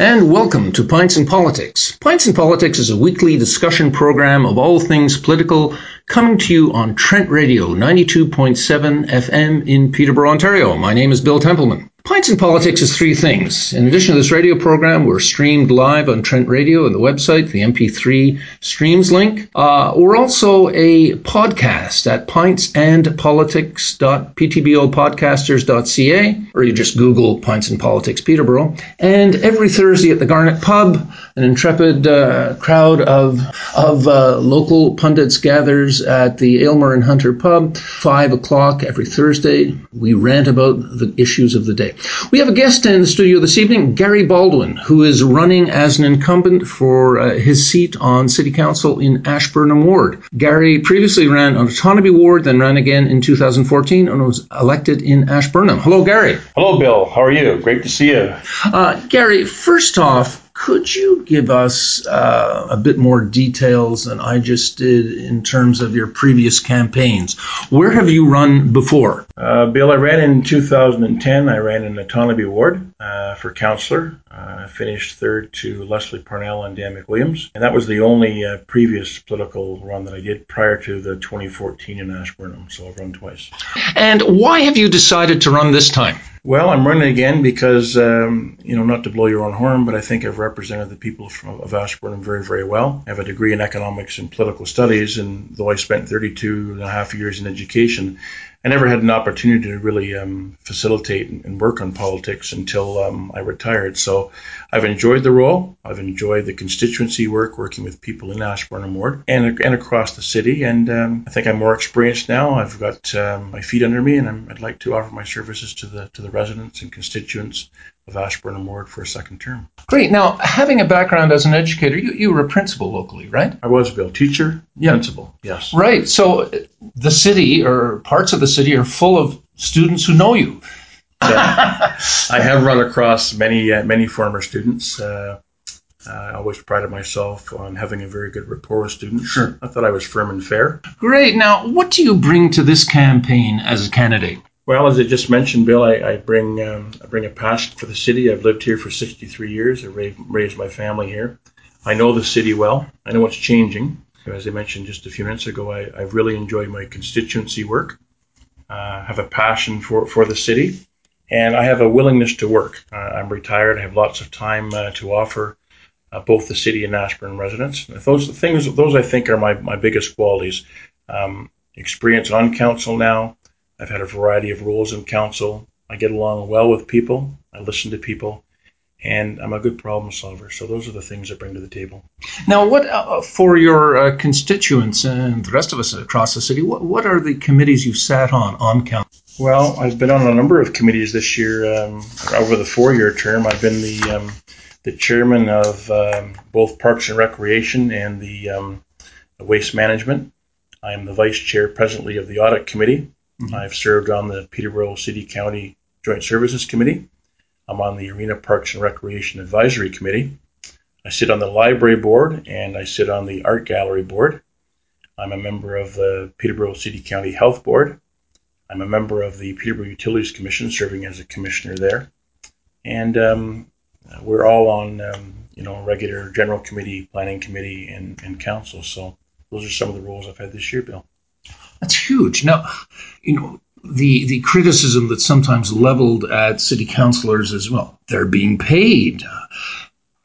And welcome to Pints and Politics. Pints and Politics is a weekly discussion program of all things political coming to you on Trent Radio 92.7 FM in Peterborough, Ontario. My name is Bill Templeman. Pints and Politics is three things. In addition to this radio program, we're streamed live on Trent Radio and the website, the MP3 streams link. Uh, we're also a podcast at pintsandpolitics.ptbopodcasters.ca, or you just Google Pints and Politics Peterborough. And every Thursday at the Garnet Pub, an intrepid uh, crowd of, of uh, local pundits gathers at the Aylmer and Hunter Pub, 5 o'clock every Thursday. We rant about the issues of the day. We have a guest in the studio this evening, Gary Baldwin, who is running as an incumbent for uh, his seat on City Council in Ashburnham Ward. Gary previously ran on Otonabee Ward, then ran again in 2014 and was elected in Ashburnham. Hello, Gary. Hello, Bill. How are you? Great to see you. Uh, Gary, first off, could you give us uh, a bit more details than I just did in terms of your previous campaigns? Where have you run before? Uh, Bill, I ran in 2010. I ran in the Otonabee Ward uh, for councillor. I finished third to Leslie Parnell and Dan McWilliams. And that was the only uh, previous political run that I did prior to the 2014 in Ashburnham. So I've run twice. And why have you decided to run this time? Well, I'm running again because, um, you know, not to blow your own horn, but I think I've represented the people from, of Ashburnham very, very well. I have a degree in economics and political studies, and though I spent 32 and a half years in education, I never had an opportunity to really um, facilitate and work on politics until um, I retired. So I've enjoyed the role. I've enjoyed the constituency work, working with people in Ashburnham Ward and, and across the city. And um, I think I'm more experienced now. I've got um, my feet under me, and i would like to offer my services to the to the residents and constituents of Ashburnham Ward for a second term. Great. Now, having a background as an educator, you, you were a principal locally, right? I was, a Bill. Teacher, yeah. principal, yes. Right. So the city or parts of the city are full of students who know you. yeah. I have run across many, uh, many former students. Uh, I always prided myself on having a very good rapport with students. Sure. I thought I was firm and fair. Great. Now, what do you bring to this campaign as a candidate? Well, as I just mentioned, Bill, I, I bring um, I bring a passion for the city. I've lived here for 63 years. I raised, my family here. I know the city well. I know what's changing. As I mentioned just a few minutes ago, I, I've really enjoy my constituency work. Uh, have a passion for, for the city, and I have a willingness to work. Uh, I'm retired. I have lots of time uh, to offer uh, both the city and Ashburn residents. Those things, those I think are my, my biggest qualities. Um, experience on council now, I've had a variety of roles in council. I get along well with people. I listen to people, and I'm a good problem solver. So those are the things I bring to the table. Now, what uh, for your uh, constituents and the rest of us across the city? What, what are the committees you've sat on on council? Well, I've been on a number of committees this year. Um, over the four-year term, I've been the um, the chairman of um, both Parks and Recreation and the um, Waste Management. I am the vice chair presently of the Audit Committee. Mm-hmm. I've served on the Peterborough City County Joint Services Committee. I'm on the Arena Parks and Recreation Advisory Committee. I sit on the Library Board and I sit on the Art Gallery Board. I'm a member of the Peterborough City County Health Board. I'm a member of the Peterborough Utilities Commission, serving as a commissioner there. And um, we're all on, um, you know, regular general committee, planning committee, and, and council. So those are some of the roles I've had this year, Bill. That's huge. Now, you know, the the criticism that's sometimes leveled at city councilors as well, they're being paid.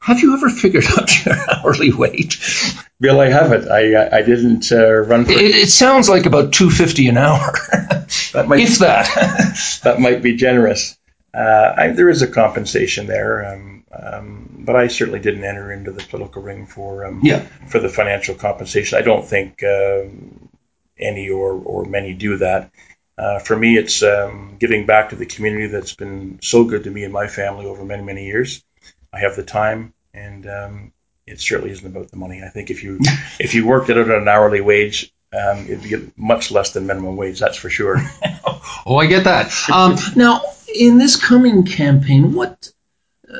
Have you ever figured out your hourly wage? Bill, I haven't. I I didn't uh, run. For it, it sounds like about two fifty an hour. that might if that that might be generous. Uh, I, there is a compensation there, um, um, but I certainly didn't enter into the political ring for um, yeah. for the financial compensation. I don't think um, any or, or many do that. Uh, for me, it's um, giving back to the community that's been so good to me and my family over many, many years. I have the time, and um, it certainly isn't about the money. I think if you if you worked it out at an hourly wage, um, it'd be much less than minimum wage. That's for sure. oh, I get that. Um, now, in this coming campaign, what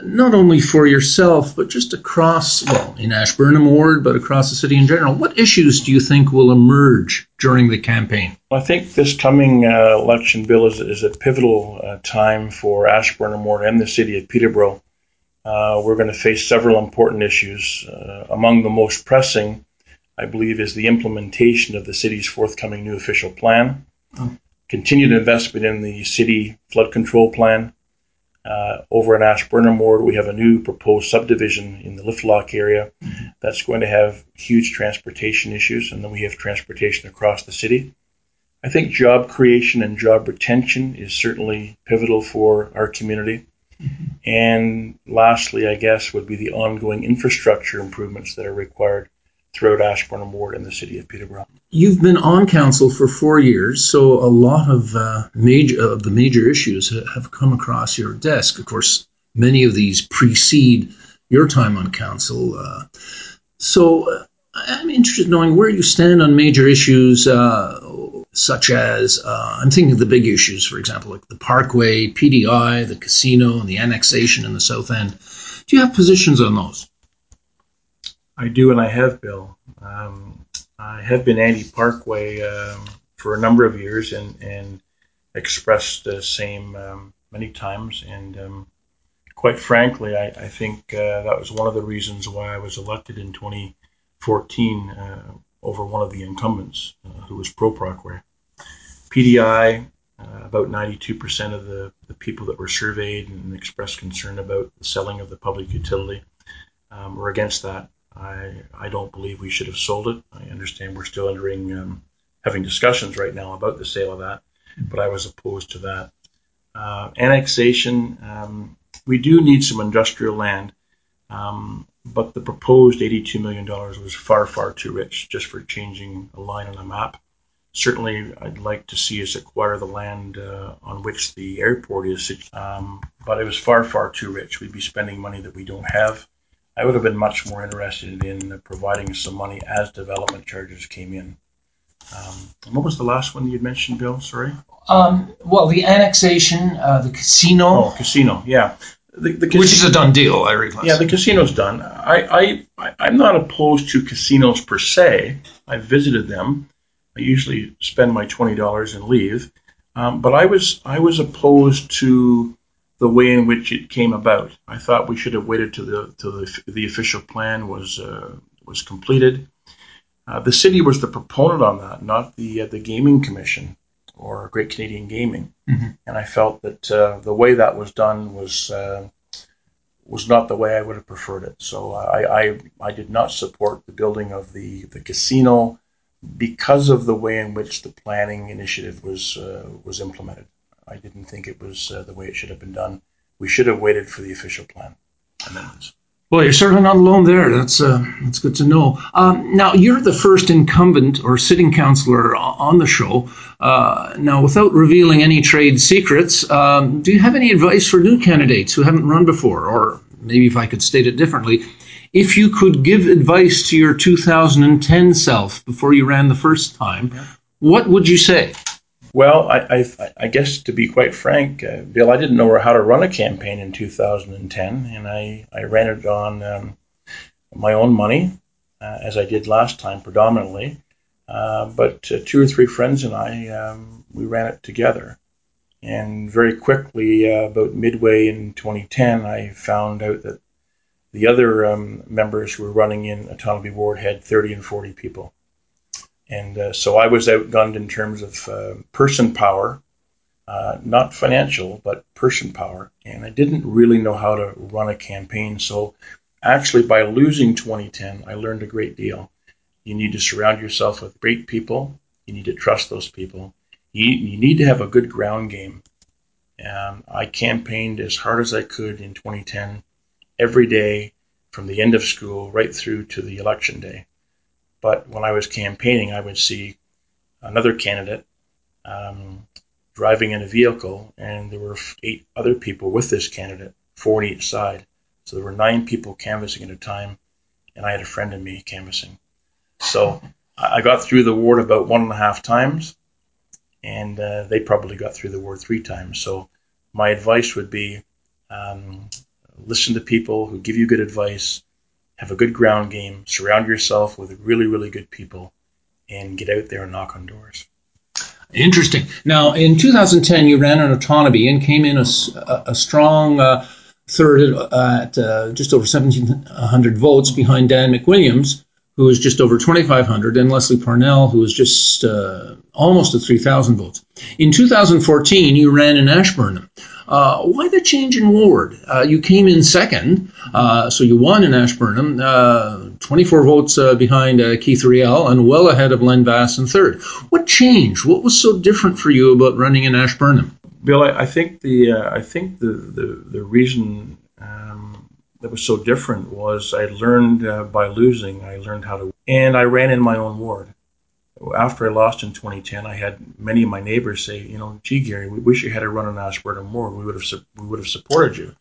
not only for yourself, but just across, well, in Ashburnham Ward, but across the city in general, what issues do you think will emerge during the campaign? I think this coming uh, election bill is, is a pivotal uh, time for Ashburnham Ward and the city of Peterborough. uh, we're going to face several important issues. Uh, among the most pressing, I believe, is the implementation of the city's forthcoming new official plan, oh. continued investment in the city flood control plan. Uh, over in Ashburnham Ward, we have a new proposed subdivision in the Liftlock area mm-hmm. that's going to have huge transportation issues, and then we have transportation across the city. I think job creation and job retention is certainly pivotal for our community. Mm-hmm. And lastly, I guess, would be the ongoing infrastructure improvements that are required throughout Ashburnham Ward and the city of Peterborough. You've been on council for four years, so a lot of uh, major of the major issues have come across your desk. Of course, many of these precede your time on council. Uh, so uh, I'm interested in knowing where you stand on major issues uh, such as uh, I'm thinking of the big issues, for example, like the Parkway, PDI, the casino, and the annexation in the South End. Do you have positions on those? I do, and I have, Bill. Um, I have been anti-Parkway um, for a number of years, and and expressed the same um, many times. And um, quite frankly, I, I think uh, that was one of the reasons why I was elected in 2014 uh, over one of the incumbents uh, who was pro-Parkway. PDI, uh, about 92% of the, the people that were surveyed and expressed concern about the selling of the public utility um, were against that. I, I don't believe we should have sold it. I understand we're still entering, um, having discussions right now about the sale of that, but I was opposed to that. Uh, annexation, um, we do need some industrial land, um, but the proposed $82 million was far, far too rich just for changing a line on a map. Certainly, I'd like to see us acquire the land uh, on which the airport is, um, but it was far, far too rich. We'd be spending money that we don't have. I would have been much more interested in providing some money as development charges came in. Um, what was the last one you mentioned, Bill? Sorry. Um, well, the annexation, uh, the casino. Oh, casino. Yeah. The, the Which is a done deal, I realize. Yeah, the casino's done. I, I, I'm not opposed to casinos per se. I've visited them. I usually spend my twenty dollars and leave. Um, but I was I was opposed to the way in which it came about. I thought we should have waited till the till the, the official plan was uh, was completed. Uh, the city was the proponent on that, not the uh, the gaming commission or Great Canadian Gaming. Mm-hmm. And I felt that uh, the way that was done was uh, was not the way I would have preferred it. So I, I I did not support the building of the the casino because of the way in which the planning initiative was uh, was implemented. I didn't think it was uh, the way it should have been done. We should have waited for the official plan amendments. Well, you're certainly not alone there. That's uh, that's good to know. Um, now, you're the first incumbent or sitting councillor on the show. Uh, now, without revealing any trade secrets, um, do you have any advice for new candidates who haven't run before? Or maybe if I could state it differently, if you could give advice to your 2010 self before you ran the first time, what would you say? Well, I, I, I, guess to be quite frank, uh, Bill, I didn't know how to run a campaign in 2010, and I, I ran it on um, my own money, uh, as I did last time predominantly. Uh, but uh, two or three friends and I, um, we ran it together. And very quickly, uh, about midway in 2010, I found out that the other um, members who were running in Otonabee Ward had 30 and 40 people. And uh, so I was outgunned in terms of uh, person power, uh, not financial, but person power. And I didn't really know how to run a campaign. So actually, by losing 2010, I learned a great deal. You need to surround yourself with great people. You need to trust those people. You, you need to have a good ground game. And I campaigned as hard as I could in 2010, every day from the end of school right through to the election day. But when I was campaigning, I would see another candidate um, driving in a vehicle, and there were eight other people with this candidate, four on each side. So there were nine people canvassing at a time, and I had a friend in me canvassing. So I got through the ward about one and a half times, and uh, they probably got through the ward three times. So my advice would be um, listen to people who give you good advice, have a good ground game, surround yourself with really, really good people, and get out there and knock on doors. Interesting. Now, in 2010, you ran an Otonabee and came in a, a strong uh, third at uh, just over 1,700 votes behind Dan McWilliams, who was just over 2,500, and Leslie Parnell, who was just uh, almost at 3,000 votes. In 2014, you ran in Ashburnham. Uh, why the change in ward? Uh, you came in second, uh, so you won in Ashburnham, uh, 24 votes uh, behind Keith Riel, and well ahead of Len Vass in third. What changed? What was so different for you about running in Ashburnham? Bill, I, I think the I think the the, the reason um, that was so different was I learned uh, by losing. I learned how to, and I ran in my own ward. After I lost in 2010, I had many of my neighbors say, you know, gee, Gary, we wish you had a run in Ashburnham Ward. We would have we would have supported you.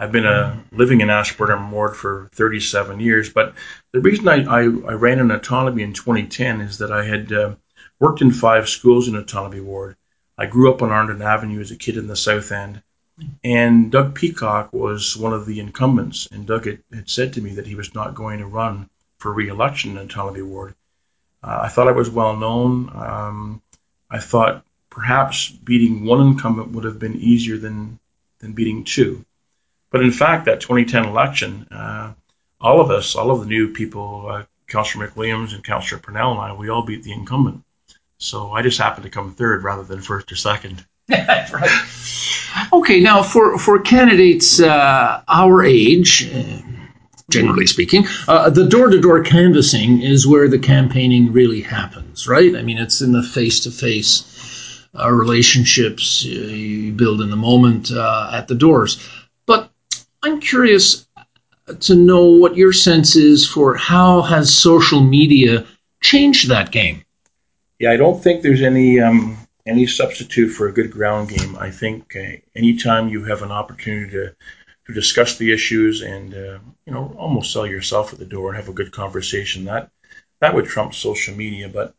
I've been uh, living in Ashburnham Ward for 37 years, but the reason I, I, I ran in Otonabee in 2010 is that I had uh, worked in five schools in Otonabee Ward. I grew up on Arndon Avenue as a kid in the South End. And Doug Peacock was one of the incumbents, and Doug had, had said to me that he was not going to run for re-election in Otonabee Ward. Uh, I thought I was well known. Um, I thought perhaps beating one incumbent would have been easier than than beating two. But in fact, that 2010 election, uh, all of us, all of the new people, uh, Councillor McWilliams and Councillor Parnell and I, we all beat the incumbent. So I just happened to come third rather than first or second. right. Okay, now for for candidates uh, our age, uh, generally speaking, uh, the door to door canvassing is where the campaigning really happens, right? I mean, it's in the face to face relationships you build in the moment uh, at the doors. But I'm curious to know what your sense is for how has social media changed that game. Yeah, I don't think there's any um, any substitute for a good ground game. I think uh, anytime you have an opportunity to to discuss the issues and uh, you know almost sell yourself at the door and have a good conversation, that that would trump social media. But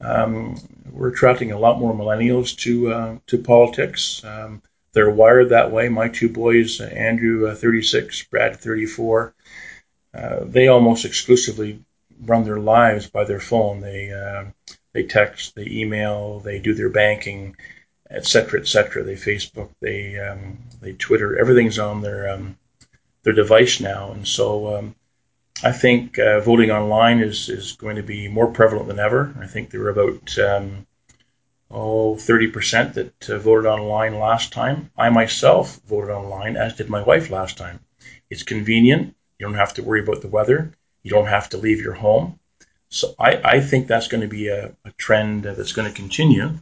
um, we're attracting a lot more millennials to uh, to politics. Um, they're wired that way. My two boys, Andrew, uh, 36, Brad, 34, uh, they almost exclusively run their lives by their phone. They uh, they text, they email, they do their banking, etc., etc. They Facebook, they um, they Twitter. Everything's on their um, their device now, and so um, I think uh, voting online is is going to be more prevalent than ever. I think there were about um, oh 30% that uh, voted online last time. I myself voted online, as did my wife last time. It's convenient. You don't have to worry about the weather. You don't have to leave your home. So I, I think that's going to be a, a trend that's going to continue.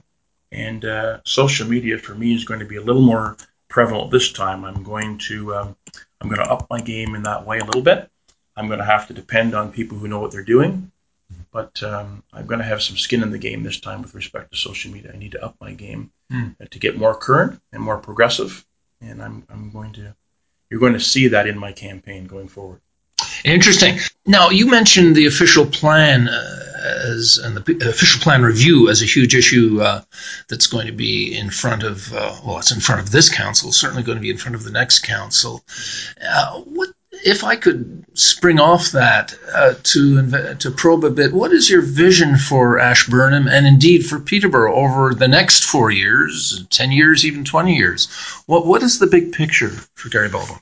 And uh, social media for me is going to be a little more prevalent this time. I'm going to um, I'm going to up my game in that way a little bit. I'm going to have to depend on people who know what they're doing, but um, I'm going to have some skin in the game this time with respect to social media. I need to up my game mm. to get more current and more progressive, and I'm I'm going to you're going to see that in my campaign going forward. Interesting. Now, you mentioned the official plan uh, as and the official plan review as a huge issue uh, that's going to be in front of uh, well, it's in front of this council. Certainly going to be in front of the next council. Uh, what if I could spring off that uh, to to probe a bit? What is your vision for Ashburnham and indeed for Peterborough over the next four years, ten years, even twenty years? What what is the big picture for Gary Baldwin?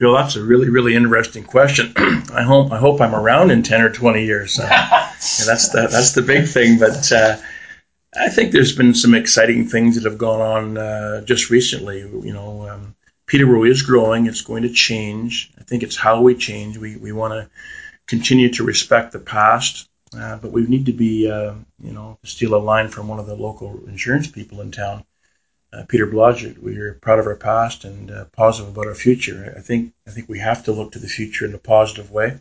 Bill, that's a really, really interesting question. I hope I hope I'm around in ten or twenty years. Uh, that's the that's the big thing. But uh, I think there's been some exciting things that have gone on uh, just recently. You know, um, Peterborough is growing. It's going to change. I think it's how we change. We we want to continue to respect the past, uh, but we need to be, uh, you know, steal a line from one of the local insurance people in town uh, Peter Blodgett. We are proud of our past and uh, positive about our future. I think I think we have to look to the future in a positive way.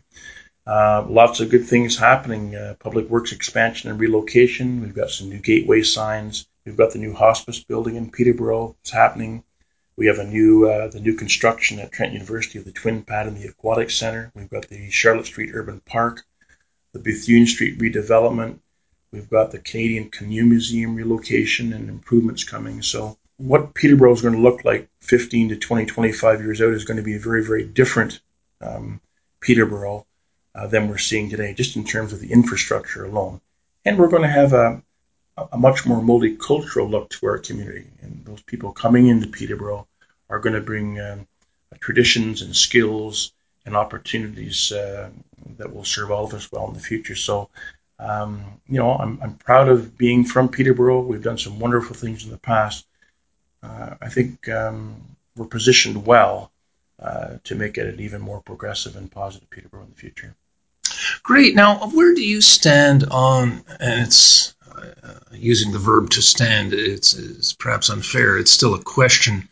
Uh, lots of good things happening. Uh, public works expansion and relocation. We've got some new gateway signs. We've got the new hospice building in Peterborough. It's happening. We have a new uh, the new construction at Trent University of the Twin Pad and the Aquatic Center. We've got the Charlotte Street Urban Park, the Bethune Street redevelopment. We've got the Canadian Canoe Museum relocation and improvements coming. So what Peterborough is going to look like 15 to 20, 25 years out is going to be a very, very different um, Peterborough uh, than we're seeing today, just in terms of the infrastructure alone. And we're going to have a, a much more multicultural look to our community. And those people coming into Peterborough are going to bring um, traditions and skills and opportunities uh, that will serve all of us well in the future. So, um, you know, I'm, I'm proud of being from Peterborough. We've done some wonderful things in the past. Uh, I think um, we're positioned well uh, to make it an even more progressive and positive Peterborough in the future. Great. Now, where do you stand on, and it's uh, using the verb to stand, it's, it's, perhaps unfair. It's still a question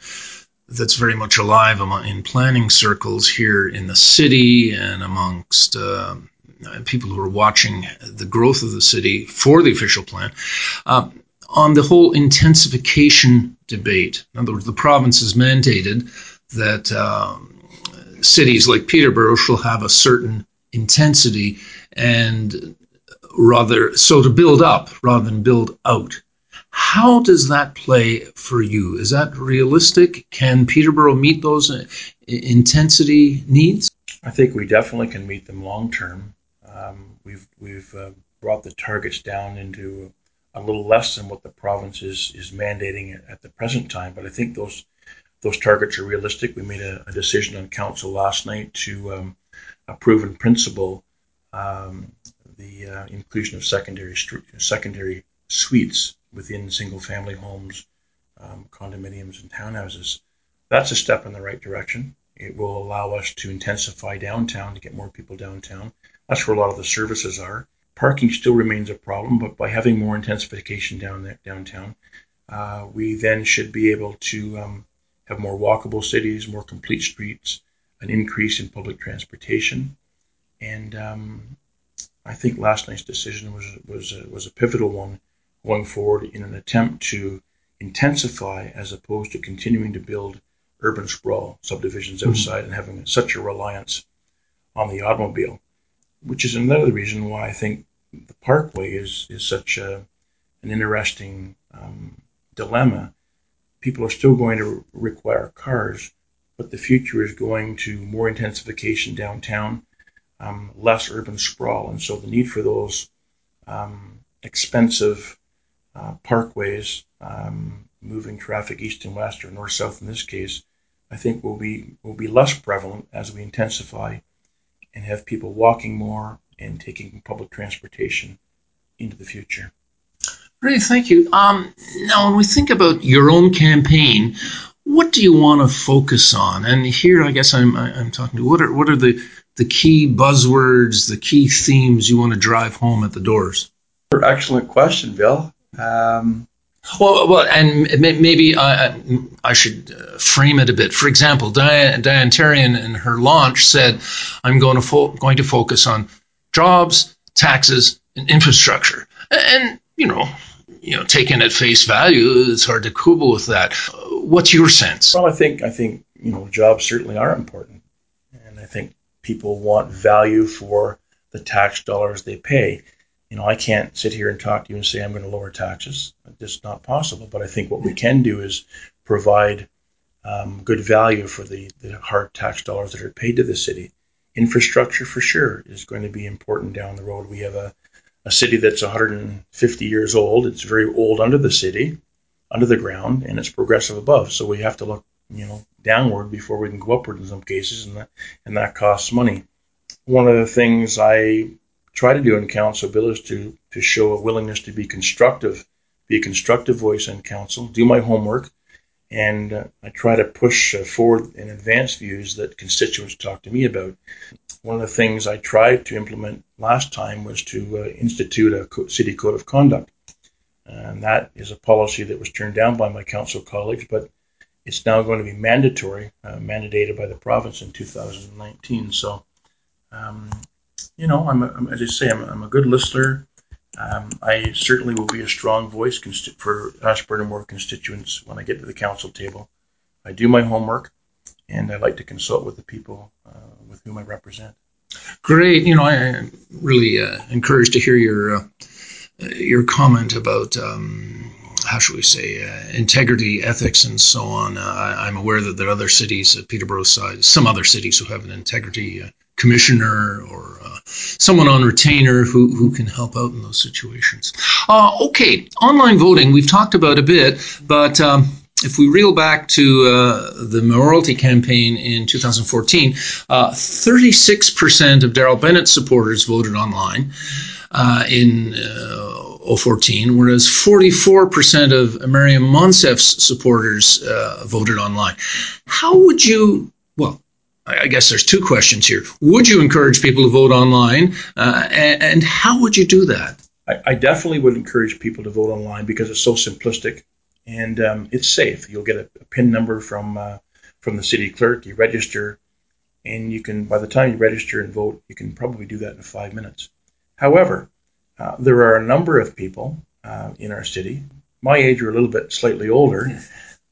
that's very much alive in planning circles here in the city and amongst uh, people who are watching the growth of the city for the official plan. Uh, on the whole intensification debate. In other words, the province has mandated that um, cities like Peterborough shall have a certain intensity and rather so to build up rather than build out. How does that play for you? Is that realistic? Can Peterborough meet those uh, intensity needs? I think we definitely can meet them long term. Um, we've we've uh, brought the targets down into a little less than what the province is is mandating at the present time, but I think those those targets are realistic. We made a, a decision on council last night to um, approve in principle um, the uh, inclusion of secondary secondary suites within single family homes, um, condominiums, and townhouses. That's a step in the right direction. It will allow us to intensify downtown to get more people downtown. That's where a lot of the services are. Parking still remains a problem, but by having more intensification down there, downtown, uh, we then should be able to um, have more walkable cities, more complete streets, an increase in public transportation, and um, I think last night's decision was was a, was a pivotal one going forward in an attempt to intensify as opposed to continuing to build urban sprawl subdivisions mm-hmm. outside mm-hmm. and having such a reliance on the automobile, which is another reason why I think the Parkway is is such a an interesting um, dilemma. People are still going to require cars, but the future is going to more intensification downtown, um, less urban sprawl, and so the need for those um, expensive uh, parkways, um, moving traffic east and west or north south in this case, I think will be will be less prevalent as we intensify and have people walking more and taking public transportation into the future. Great, thank you. Um, now, when we think about your own campaign, what do you want to focus on? And here, I guess I'm I'm talking to what are what are the the key buzzwords, the key themes you want to drive home at the doors? Excellent question, Bill. Um, well, well, and maybe I, I should uh, frame it a bit. For example, Diane, Diane Therrien in her launch said, "I'm going to fo- going to focus on jobs, taxes, and infrastructure." And you know, you know, taken at face value, it's hard to quibble with that. What's your sense? Well, I think I think you know, jobs certainly are important, and I think people want value for the tax dollars they pay you know, I can't sit here and talk to you and say I'm going to lower taxes. It's just not possible. But I think what we can do is provide um, good value for the, the hard tax dollars that are paid to the city. Infrastructure, for sure, is going to be important down the road. We have a, a city that's 150 years old. It's very old under the city, under the ground, and it's progressive above. So we have to look, you know, downward before we can go upward in some cases, and that, and that costs money. One of the things I try to do in council, Bill, is to, to show a willingness to be constructive, be a constructive voice in council, do my homework, and uh, I try to push uh, forward and advance views that constituents talk to me about. One of the things I tried to implement last time was to uh, institute a co- city code of conduct. And that is a policy that was turned down by my council colleagues, but it's now going to be mandatory, uh, mandated by the province in 2019. So um, you know, I'm, a, I'm as I say, I'm, I'm a good listener. Um, I certainly will be a strong voice consti- for Ashburnham Ward constituents when I get to the council table. I do my homework, and I like to consult with the people uh, with whom I represent. Great. You know, I am really uh, encouraged to hear your uh, your comment about um, how should we say uh, integrity, ethics, and so on. Uh, I, am aware that there are other cities, at Peterborough side, some other cities who have an integrity uh, commissioner or uh, someone on retainer who, who can help out in those situations. Uh, okay, online voting, we've talked about a bit, but um, if we reel back to uh, the mayoralty campaign in 2014, uh, 36% of Daryl Bennett's supporters voted online uh, in uh, 014, whereas 44% of Maryam Monsef's supporters uh, voted online. How would you, well, I guess there's two questions here. Would you encourage people to vote online, uh, and, and, how would you do that? I, I, definitely would encourage people to vote online because it's so simplistic and um, it's safe. You'll get a, a PIN number from uh, from the city clerk. You register, and you can by the time you register and vote, you can probably do that in five minutes. However, uh, there are a number of people uh, in our city, my age or a little bit slightly older,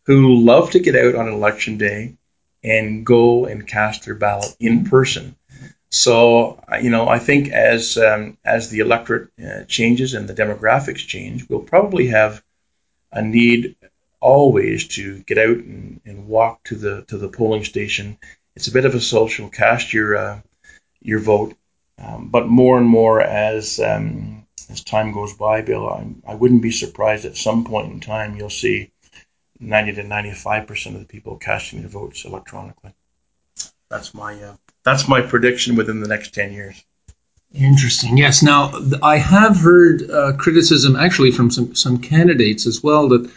who love to get out on election day and go and cast their ballot in person. So, you know, I think as um, as the electorate uh, changes and the demographics change, we'll probably have a need always to get out and, and walk to the to the polling station. It's a bit of a social. Cast your uh, your vote, um, but more and more as um, as time goes by, Bill, I would not be surprised at some point in time you'll see 90 to 95 percent of the people casting their votes electronically. That's my uh, that's my prediction within the next 10 years. Interesting. Yes. Now, I have heard uh, criticism actually from some, some candidates as well that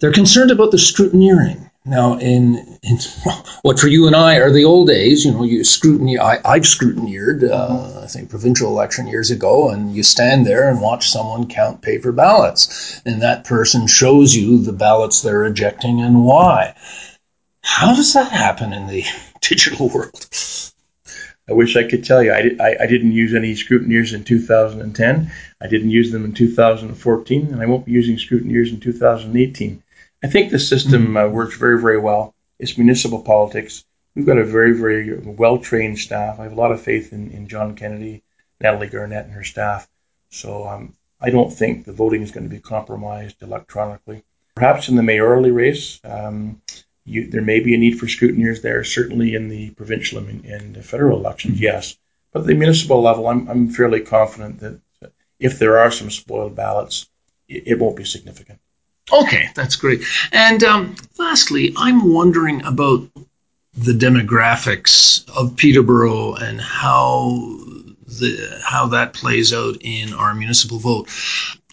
they're concerned about the scrutineering. Now, in, in what for you and I are the old days, you know, you scrutiny. I, I've scrutineered, uh, I think, provincial election years ago, and you stand there and watch someone count paper ballots, and that person shows you the ballots they're ejecting and why. How does that happen in the digital world? I wish I could tell you. I, did, I, I, didn't use any scrutineers in 2010. I didn't use them in 2014, and I won't be using scrutineers in 2018. I think the system mm-hmm. uh, works very, very well. It's municipal politics. We've got a very, very well trained staff. I have a lot of faith in, in John Kennedy, Natalie Garnett, and her staff. So um, I don't think the voting is going to be compromised electronically. Perhaps in the mayoralty race, um, you, there may be a need for scrutineers there, certainly in the provincial and, and federal elections, yes. But at the municipal level, I'm, I'm fairly confident that if there are some spoiled ballots, it, it won't be significant. Okay, that's great. And um, lastly, I'm wondering about the demographics of Peterborough and how the how that plays out in our municipal vote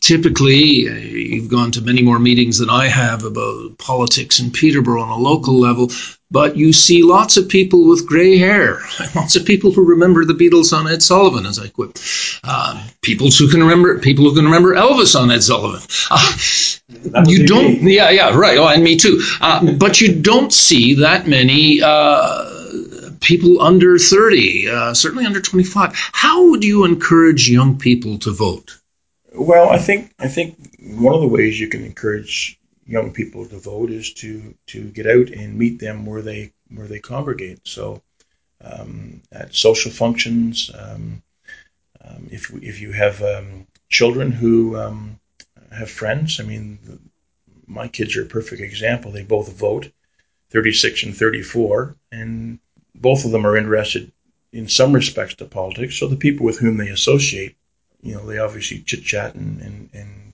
typically, uh, you've gone to many more meetings than I have about politics in Peterborough on a local level, but you see lots of people with grey hair, lots of people who remember the Beatles on Ed Sullivan, as I quip. Uh, people who can remember people who can remember Elvis on Ed Sullivan. Uh, you don't, me. yeah, yeah, right. Oh, and me too. Uh, but you don't see that many uh, people under 30, uh, certainly under 25. How would you encourage young people to vote? Well, I think I think one of the ways you can encourage young people to vote is to to get out and meet them where they where they congregate. So um, at social functions, um, um, if if you have um, children who um, have friends, I mean, the, my kids are a perfect example. They both vote, 36 and 34, and both of them are interested in some respects to politics. So the people with whom they associate you know, they obviously chit chat and, and, and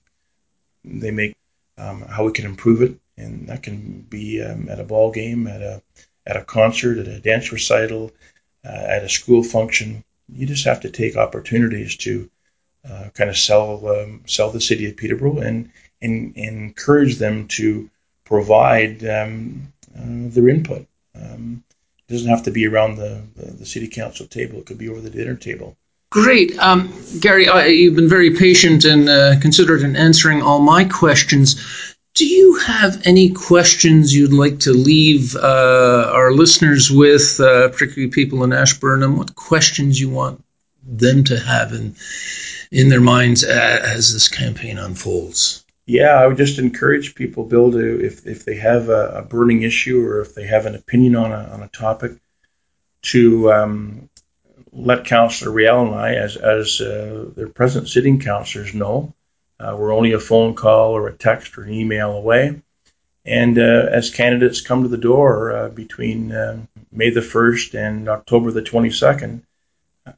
they make um, how we can improve it. And that can be um, at a ball game, at a, at a concert, at a dance recital, uh, at a school function. You just have to take opportunities to uh, kind of sell um, sell the city of Peterborough and, and, and encourage them to provide um, uh, their input. Um, it doesn't have to be around the, the, the, city council table. It could be over the dinner table. Great. Um, Gary, you've been very patient and uh, considerate in answering all my questions. Do you have any questions you'd like to leave uh, our listeners with, uh, particularly people in Ashburnham? What questions you want them to have in in their minds as, as this campaign unfolds? Yeah, I would just encourage people, Bill, to if, if they have a, a burning issue or if they have an opinion on a on a topic, to um, let Councillor Riel and I, as, as uh, their present sitting councillors, know. Uh, we're only a phone call or a text or an email away. And uh, as candidates come to the door uh, between um, May the 1st and October the 22nd,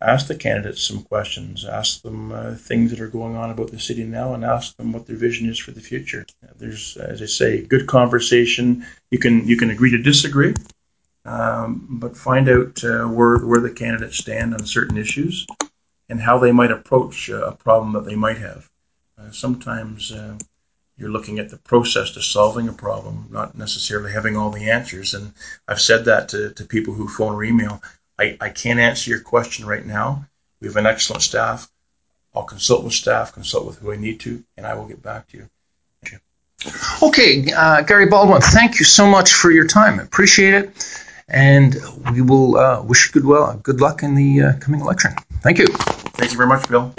ask the candidates some questions, ask them uh, things that are going on about the city now, and ask them what their vision is for the future. There's, as I say, good conversation. You can you can agree to disagree, um, but find out uh, where where the candidates stand on certain issues and how they might approach uh, a problem that they might have. Uh, sometimes uh, you're looking at the process to solving a problem, not necessarily having all the answers. And I've said that to, to people who phone or email. I, I can't answer your question right now. We have an excellent staff. I'll consult with staff, consult with who I need to, and I will get back to you. Okay, uh, Gary Baldwin, thank you so much for your time. I appreciate it. And we will uh, wish you good well, good luck in the uh, coming election. Thank you. Thank you very much, Bill.